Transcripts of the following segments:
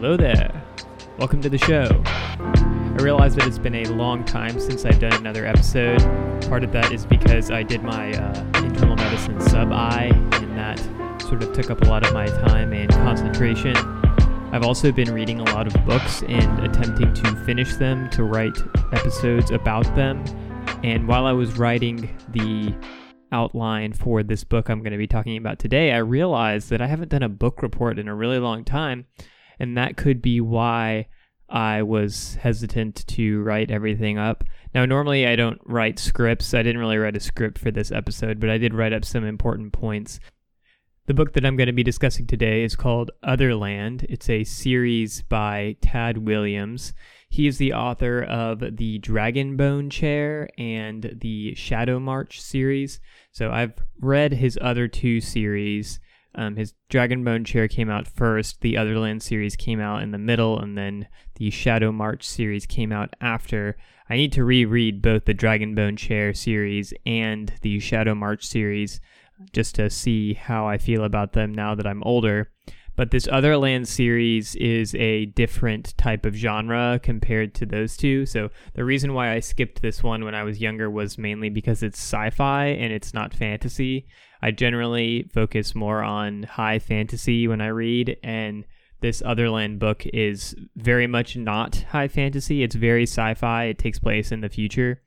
Hello there. Welcome to the show. I realize that it's been a long time since I've done another episode. Part of that is because I did my uh, internal medicine sub I, and that sort of took up a lot of my time and concentration. I've also been reading a lot of books and attempting to finish them to write episodes about them. And while I was writing the outline for this book I'm going to be talking about today, I realized that I haven't done a book report in a really long time, and that could be why I was hesitant to write everything up. Now, normally I don't write scripts. I didn't really write a script for this episode, but I did write up some important points. The book that I'm going to be discussing today is called Otherland. It's a series by Tad Williams. He is the author of the Dragonbone Chair and the Shadow March series. So I've read his other two series. Um, his Dragonbone Chair came out first, the Otherland series came out in the middle, and then the Shadow March series came out after. I need to reread both the Dragonbone Chair series and the Shadow March series just to see how I feel about them now that I'm older. But this Otherland series is a different type of genre compared to those two. So the reason why I skipped this one when I was younger was mainly because it's sci fi and it's not fantasy. I generally focus more on high fantasy when I read, and this Otherland book is very much not high fantasy. It's very sci fi. It takes place in the future.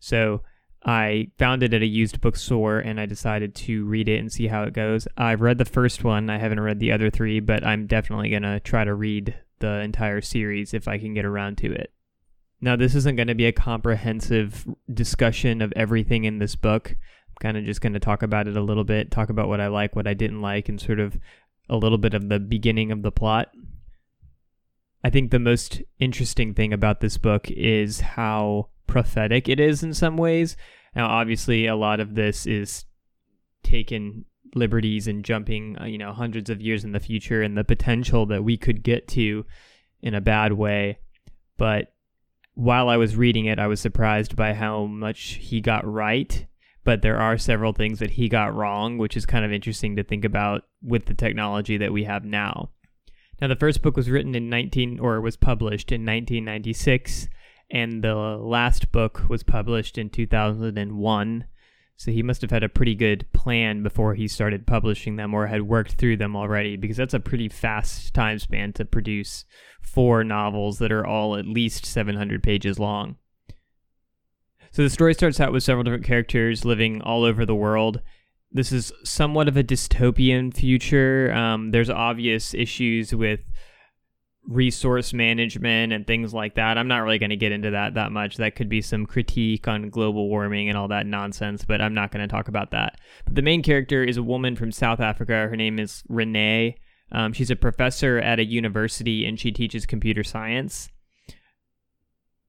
So I found it at a used bookstore and I decided to read it and see how it goes. I've read the first one, I haven't read the other three, but I'm definitely going to try to read the entire series if I can get around to it. Now, this isn't going to be a comprehensive discussion of everything in this book. Kind of just going to talk about it a little bit, talk about what I like, what I didn't like, and sort of a little bit of the beginning of the plot. I think the most interesting thing about this book is how prophetic it is in some ways. Now, obviously, a lot of this is taken liberties and jumping, uh, you know, hundreds of years in the future and the potential that we could get to in a bad way. But while I was reading it, I was surprised by how much he got right. But there are several things that he got wrong, which is kind of interesting to think about with the technology that we have now. Now, the first book was written in 19 or was published in 1996 and the last book was published in 2001. So he must have had a pretty good plan before he started publishing them or had worked through them already because that's a pretty fast time span to produce four novels that are all at least 700 pages long. So the story starts out with several different characters living all over the world. This is somewhat of a dystopian future. Um, there's obvious issues with resource management and things like that. I'm not really going to get into that that much. That could be some critique on global warming and all that nonsense, but I'm not going to talk about that. But the main character is a woman from South Africa. Her name is Renie. Um, she's a professor at a university and she teaches computer science.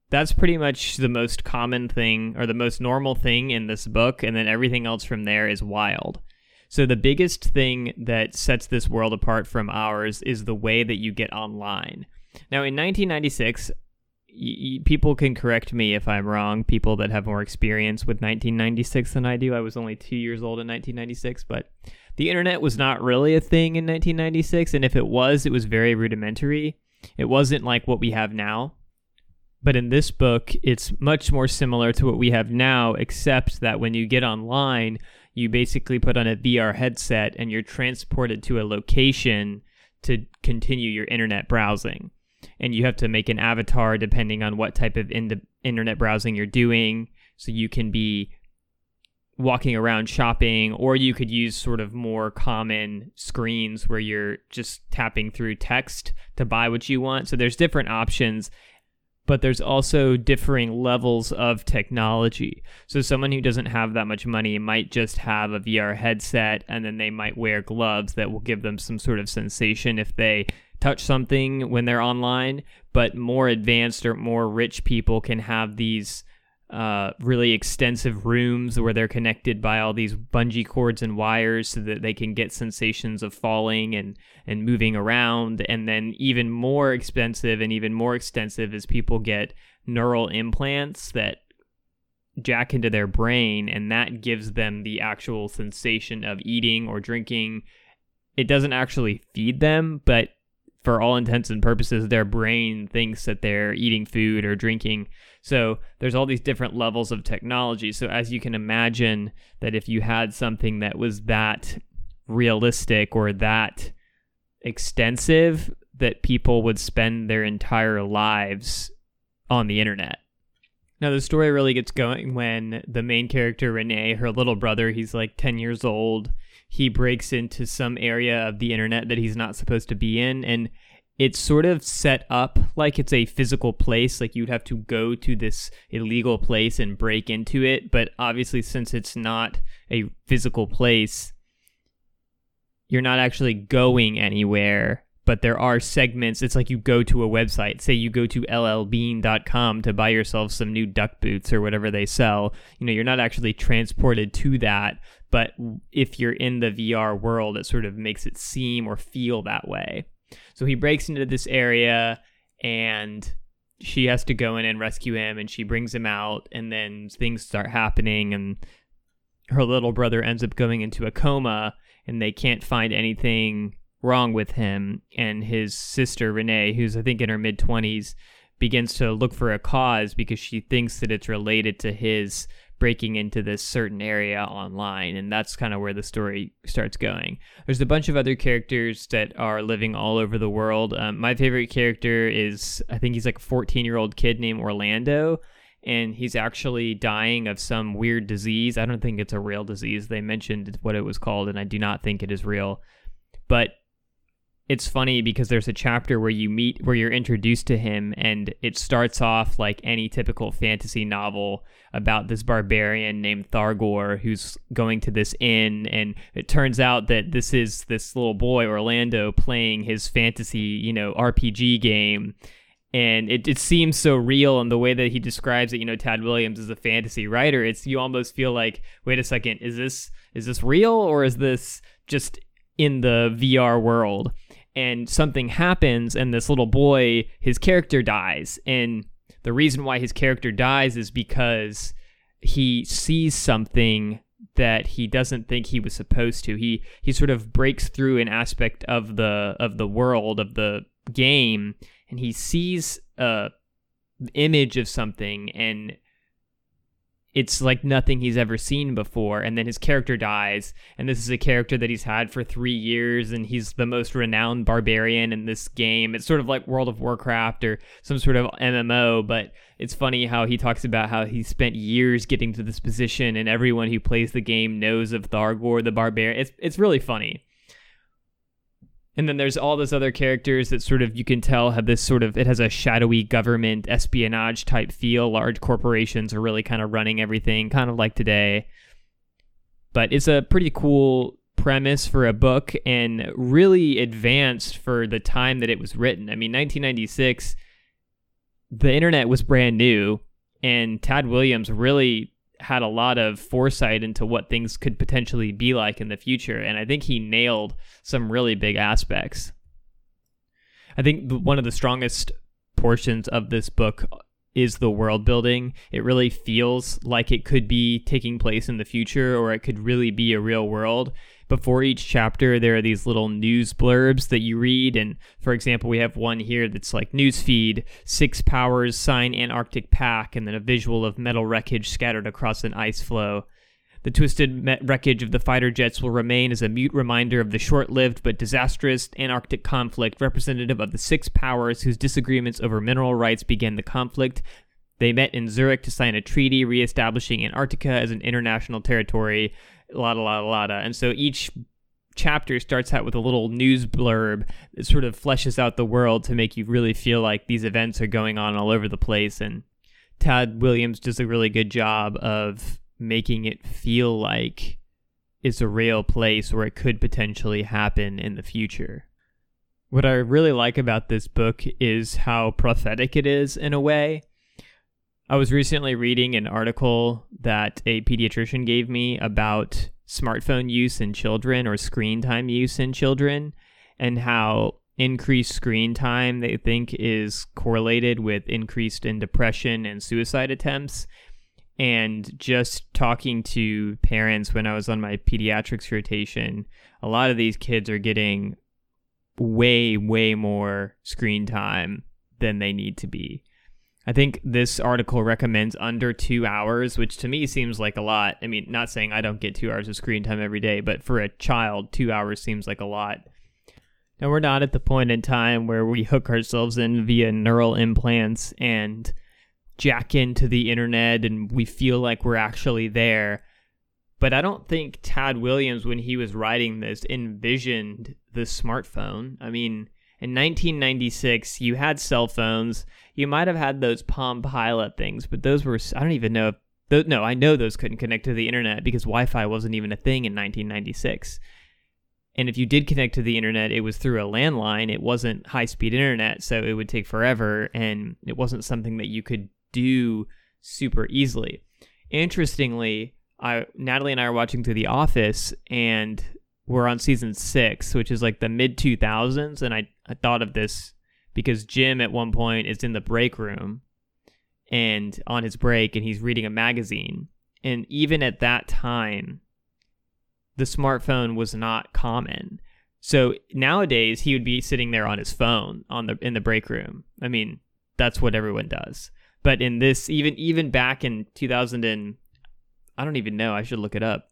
That's pretty much the most common thing or the most normal thing in this book, and then everything else from there is wild. So the biggest thing that sets this world apart from ours is the way that you get online. Now, in 1996, y- people can correct me if I'm wrong. People that have more experience with 1996 than I do. I was only two years old in 1996, but the internet was not really a thing in 1996, and if it was, it was very rudimentary. It wasn't like what we have now. But in this book, it's much more similar to what we have now, except that when you get online, you basically put on a VR headset and you're transported to a location to continue your internet browsing. And you have to make an avatar depending on what type of in- internet browsing you're doing. So you can be walking around shopping, or you could use sort of more common screens where you're just tapping through text to buy what you want. So there's different options but there's also differing levels of technology. So someone who doesn't have that much money might just have a VR headset and then they might wear gloves that will give them some sort of sensation if they touch something when they're online, but more advanced or more rich people can have these uh, really extensive rooms where they're connected by all these bungee cords and wires so that they can get sensations of falling and, and moving around. And then, even more expensive and even more extensive is people get neural implants that jack into their brain, and that gives them the actual sensation of eating or drinking. It doesn't actually feed them, but for all intents and purposes, their brain thinks that they're eating food or drinking. So there's all these different levels of technology. So as you can imagine, that if you had something that was that realistic or that extensive, that people would spend their entire lives on the internet. Now, the story really gets going when the main character, Renie, her little brother, he's like 10 years old, he breaks into some area of the internet that he's not supposed to be in. And it's sort of set up like it's a physical place, like you'd have to go to this illegal place and break into it. But obviously, since it's not a physical place, you're not actually going anywhere but there are segments. It's like you go to a website. Say you go to llbean.com to buy yourself some new duck boots or whatever they sell. You know, you're not actually transported to that, but if you're in the VR world, it sort of makes it seem or feel that way. So he breaks into this area and she has to go in and rescue him and she brings him out and then things start happening and her little brother ends up going into a coma and they can't find anything wrong with him and his sister renie who's i think in her mid 20s begins to look for a cause because she thinks that it's related to his breaking into this certain area online and that's kind of where the story starts going. There's a bunch of other characters that are living all over the world. Um, my favorite character is i think he's like a 14 year old kid named orlando and he's actually dying of some weird disease. I don't think it's a real disease. They mentioned what it was called and i do not think it is real. But it's funny because there's a chapter where you meet where you're introduced to him and it starts off like any typical fantasy novel about this barbarian named Thargor who's going to this inn. And it turns out that this is this little boy Orlando playing his fantasy, you know, RPG game. And it, it seems so real and the way that he describes it. You know tad williams is a fantasy writer. It's you almost feel like wait a second is this is this real or is this just in the vr world and something happens and this little boy his character dies. And the reason why his character dies is because he sees something that he doesn't think he was supposed to. He he sort of breaks through an aspect of the of the world of the game and he sees a image of something and it's like nothing he's ever seen before and then his character dies and this is a character that he's had for three years and he's the most renowned barbarian in this game. It's sort of like world of warcraft or some sort of mmo but it's funny how he talks about how he spent years getting to this position and everyone who plays the game knows of thargor the barbarian. It's, it's really funny and then there's all those other characters that sort of you can tell have this sort of it has a shadowy government espionage type feel. Large corporations are really kind of running everything, kind of like today. But it's a pretty cool premise for a book and really advanced for the time that it was written. I mean, 1996, the internet was brand new, and Tad Williams really had a lot of foresight into what things could potentially be like in the future. And I think he nailed some really big aspects. I think one of the strongest portions of this book is the world building. It really feels like it could be taking place in the future or it could really be a real world before each chapter there are these little news blurbs that you read and for example we have one here that's like newsfeed, six powers sign antarctic pack and then a visual of metal wreckage scattered across an ice floe. the twisted wreckage of the fighter jets will remain as a mute reminder of the short lived but disastrous Antarctic conflict, representative of the six powers whose disagreements over mineral rights began the conflict. They met in Zurich to sign a treaty re establishing Antarctica as an international territory la da la la da. And so each chapter starts out with a little news blurb that sort of fleshes out the world to make you really feel like these events are going on all over the place. And Tad Williams does a really good job of making it feel like it's a real place where it could potentially happen in the future. What I really like about this book is how prophetic it is in a way. I was recently reading an article that a pediatrician gave me about smartphone use in children or screen time use in children and how increased screen time they think is correlated with increased in depression and suicide attempts and just talking to parents when I was on my pediatrics rotation a lot of these kids are getting way, way more screen time than they need to be. I think this article recommends under two hours, which to me seems like a lot. I mean, not saying I don't get two hours of screen time every day, but for a child, two hours seems like a lot. Now, we're not at the point in time where we hook ourselves in via neural implants and jack into the internet and we feel like we're actually there. But I don't think Tad Williams, when he was writing this, envisioned the smartphone. I mean, in 1996, you had cell phones. You might have had those Palm Pilot things, but those were, I don't even know if, no, I know those couldn't connect to the internet because Wi Fi wasn't even a thing in 1996. And if you did connect to the internet, it was through a landline. It wasn't high speed internet, so it would take forever and it wasn't something that you could do super easily. Interestingly, I Natalie and I are watching through The Office and we're on season six, which is like the mid 2000s. And I, I thought of this because Jim at one point is in the break room and on his break and he's reading a magazine. And even at that time, the smartphone was not common. So nowadays he would be sitting there on his phone on the in the break room. I mean, that's what everyone does. But in this even even back in 2000 and I don't even know, I should look it up.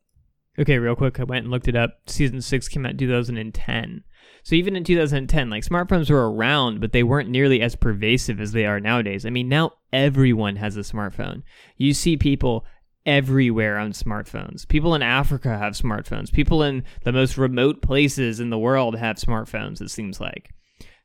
Okay, real quick, I went and looked it up. Season 6 came out in 2010. So even in 2010, like smartphones were around, but they weren't nearly as pervasive as they are nowadays. I mean, now everyone has a smartphone. You see people everywhere on smartphones. People in Africa have smartphones. People in the most remote places in the world have smartphones, it seems like.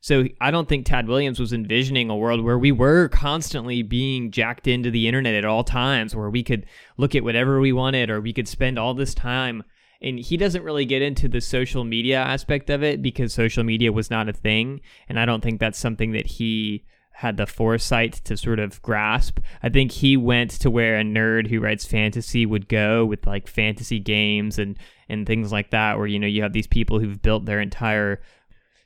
So I don't think Tad Williams was envisioning a world where we were constantly being jacked into the internet at all times, where we could look at whatever we wanted or we could spend all this time. And he doesn't really get into the social media aspect of it because social media was not a thing. And I don't think that's something that he had the foresight to sort of grasp. I think he went to where a nerd who writes fantasy would go with like fantasy games and and things like that where you know you have these people who've built their entire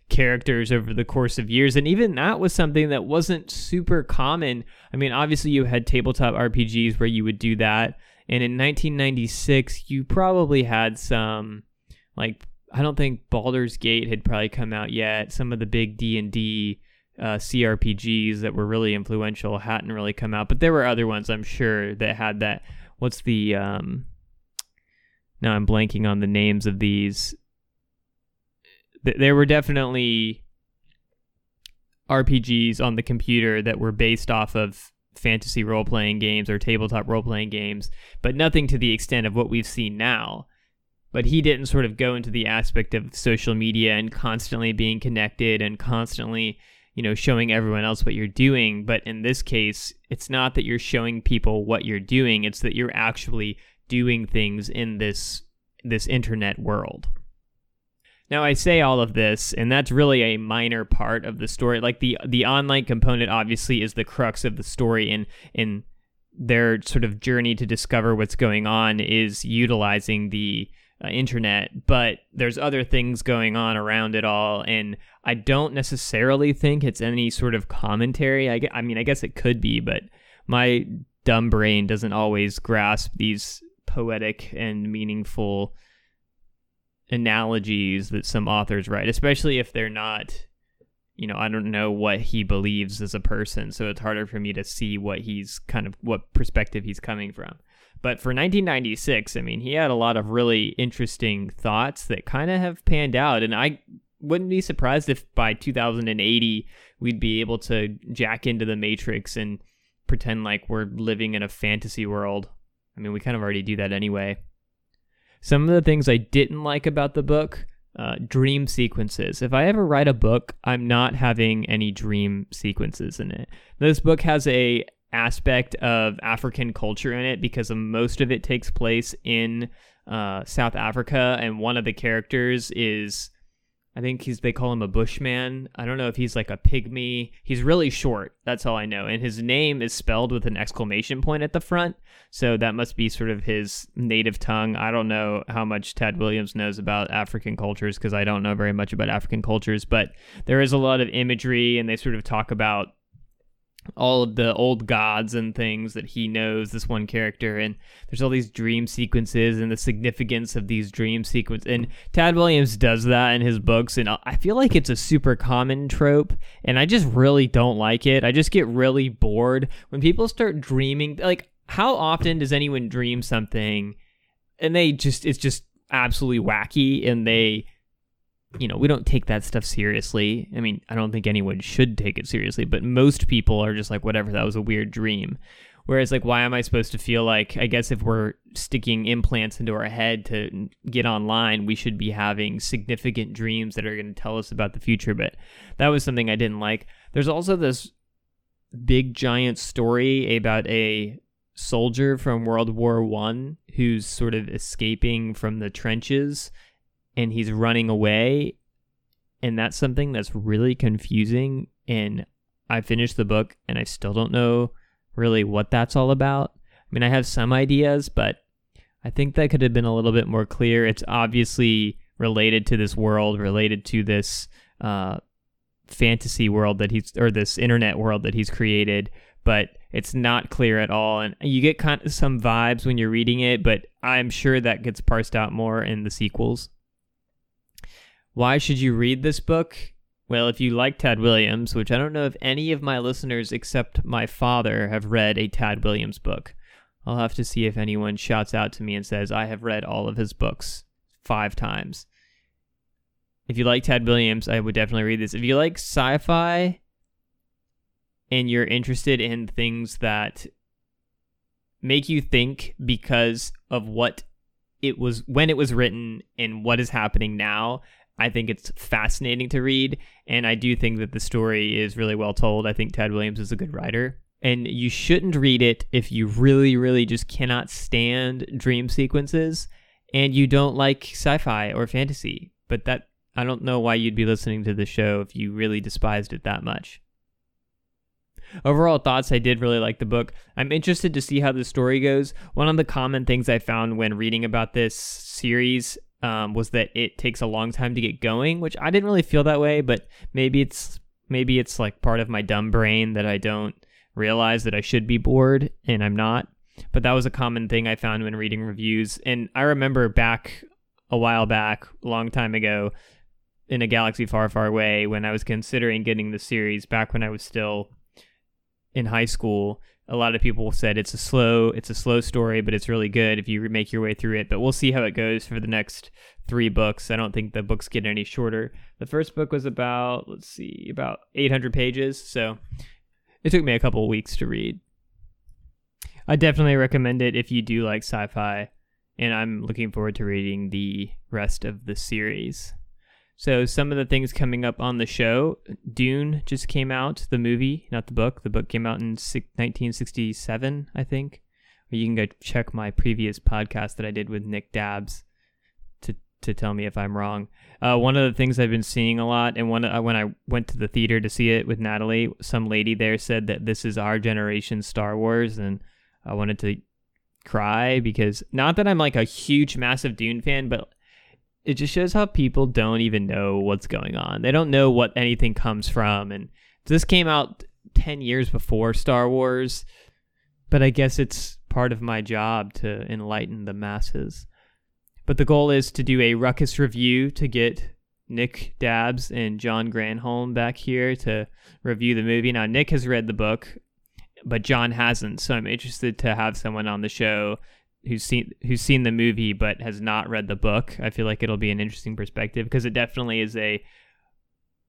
characters over the course of years and even that was something that wasn't super common. I mean, obviously you had tabletop RPGs where you would do that and in 1996 you probably had some like I don't think Baldur's Gate had probably come out yet. Some of the big D&D uh, CRPGs that were really influential hadn't really come out, but there were other ones I'm sure that had that. What's the um? Now I'm blanking on the names of these. Th- there were definitely RPGs on the computer that were based off of fantasy role playing games or tabletop role playing games, but nothing to the extent of what we've seen now. But he didn't sort of go into the aspect of social media and constantly being connected and constantly you know, showing everyone else what you're doing. But in this case, it's not that you're showing people what you're doing, it's that you're actually doing things in this this internet world. Now I say all of this, and that's really a minor part of the story. Like the the online component obviously is the crux of the story and in their sort of journey to discover what's going on is utilizing the uh, internet, but there's other things going on around it all, and I don't necessarily think it's any sort of commentary. I, I mean, I guess it could be, but my dumb brain doesn't always grasp these poetic and meaningful analogies that some authors write, especially if they're not, you know, I don't know what he believes as a person, so it's harder for me to see what he's kind of what perspective he's coming from. But for 1996, I mean, he had a lot of really interesting thoughts that kind of have panned out. And I wouldn't be surprised if by 2080 we'd be able to jack into the Matrix and pretend like we're living in a fantasy world. I mean, we kind of already do that anyway. Some of the things I didn't like about the book uh, dream sequences. If I ever write a book, I'm not having any dream sequences in it. This book has a aspect of African culture in it because most of it takes place in uh, South Africa, and one of the characters is, I think he's they call him a Bushman. I don't know if he's like a pygmy. He's really short. That's all I know, and his name is spelled with an exclamation point at the front, so that must be sort of his native tongue. I don't know how much Tad Williams knows about African cultures because I don't know very much about African cultures, but there is a lot of imagery, and they sort of talk about all of the old gods and things that he knows this one character and there's all these dream sequences and the significance of these dream sequences and tad williams does that in his books and i feel like it's a super common trope and i just really don't like it. I just get really bored when people start dreaming like how often does anyone dream something and they just it's just absolutely wacky and they you know, we don't take that stuff seriously. I mean, I don't think anyone should take it seriously, but most people are just like, whatever, that was a weird dream. Whereas, like, why am I supposed to feel like, I guess if we're sticking implants into our head to get online, we should be having significant dreams that are going to tell us about the future. But that was something I didn't like. There's also this big giant story about a soldier from World War One who's sort of escaping from the trenches and he's running away and that's something that's really confusing and I finished the book and I still don't know really what that's all about. I mean, I have some ideas, but I think that could have been a little bit more clear. It's obviously related to this world, related to this uh, fantasy world that he's, or this internet world that he's created, but it's not clear at all. And you get kind of some vibes when you're reading it, but I'm sure that gets parsed out more in the sequels. Why should you read this book? Well, if you like Tad Williams, which I don't know if any of my listeners except my father have read a Tad Williams book. I'll have to see if anyone shouts out to me and says, I have read all of his books five times. If you like Tad Williams, I would definitely read this. If you like sci fi and you're interested in things that make you think because of what it was when it was written and what is happening now, I think it's fascinating to read, and I do think that the story is really well told. I think Tad Williams is a good writer, and you shouldn't read it if you really, really just cannot stand dream sequences and you don't like sci-fi or fantasy. But that I don't know why you'd be listening to the show if you really despised it that much. Overall thoughts, I did really like the book. I'm interested to see how the story goes. One of the common things I found when reading about this series um, was that it takes a long time to get going, which I didn't really feel that way, but maybe it's maybe it's like part of my dumb brain that I don't realize that I should be bored and I'm not. But that was a common thing I found when reading reviews. And I remember back a while back, a long time ago, in a galaxy far, far away, when I was considering getting the series, back when I was still in high school, a lot of people said it's a slow it's a slow story but it's really good if you make your way through it but we'll see how it goes for the next three books. I don't think the books get any shorter. The first book was about let's see about 800 pages so it took me a couple weeks to read. I definitely recommend it if you do like sci-fi and i'm looking forward to reading the rest of the series so some of the things coming up on the show, Dune just came out, the movie, not the book. The book came out in 1967, I think. Or you can go check my previous podcast that I did with Nick Dabbs to to tell me if I'm wrong. Uh, one of the things I've been seeing a lot, and one uh, when I went to the theater to see it with Natalie, some lady there said that this is our generation Star Wars, and I wanted to cry because not that I'm like a huge, massive Dune fan, but it just shows how people don't even know what's going on. They don't know what anything comes from. And this came out 10 years before Star Wars, but I guess it's part of my job to enlighten the masses. But the goal is to do a ruckus review to get Nick Dabbs and John Granholm back here to review the movie. Now, Nick has read the book, but John hasn't. So I'm interested to have someone on the show who's seen who's seen the movie but has not read the book. I feel like it'll be an interesting perspective because it definitely is a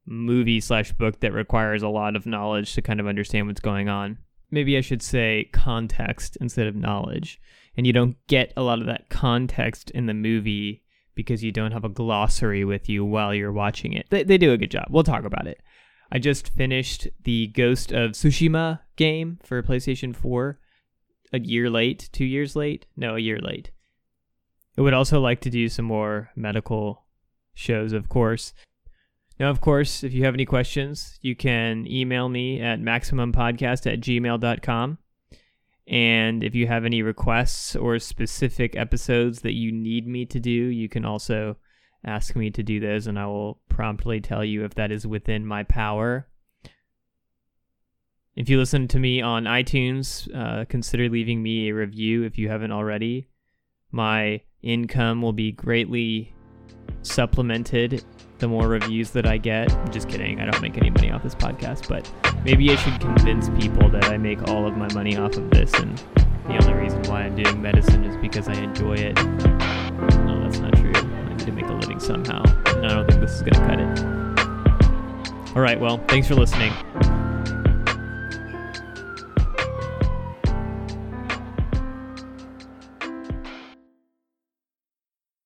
movie slash book that requires a lot of knowledge to kind of understand what's going on. Maybe I should say context instead of knowledge. And you don't get a lot of that context in the movie because you don't have a glossary with you while you're watching it. They, they do a good job. We'll talk about it. I just finished the Ghost of Tsushima game for PlayStation 4 a year late, two years late. No, a year late. I would also like to do some more medical shows, of course. Now, of course, if you have any questions, you can email me at maximumpodcast at gmail.com. And if you have any requests or specific episodes that you need me to do, you can also ask me to do those, and I will promptly tell you if that is within my power. If you listen to me on iTunes, uh, consider leaving me a review if you haven't already. My income will be greatly supplemented the more reviews that I get. I'm just kidding. I don't make any money off this podcast, but maybe I should convince people that I make all of my money off of this and the only reason why I'm doing medicine is because I enjoy it. No, that's not true. I need to make a living somehow, and I don't think this is going to cut it. All right, well, thanks for listening.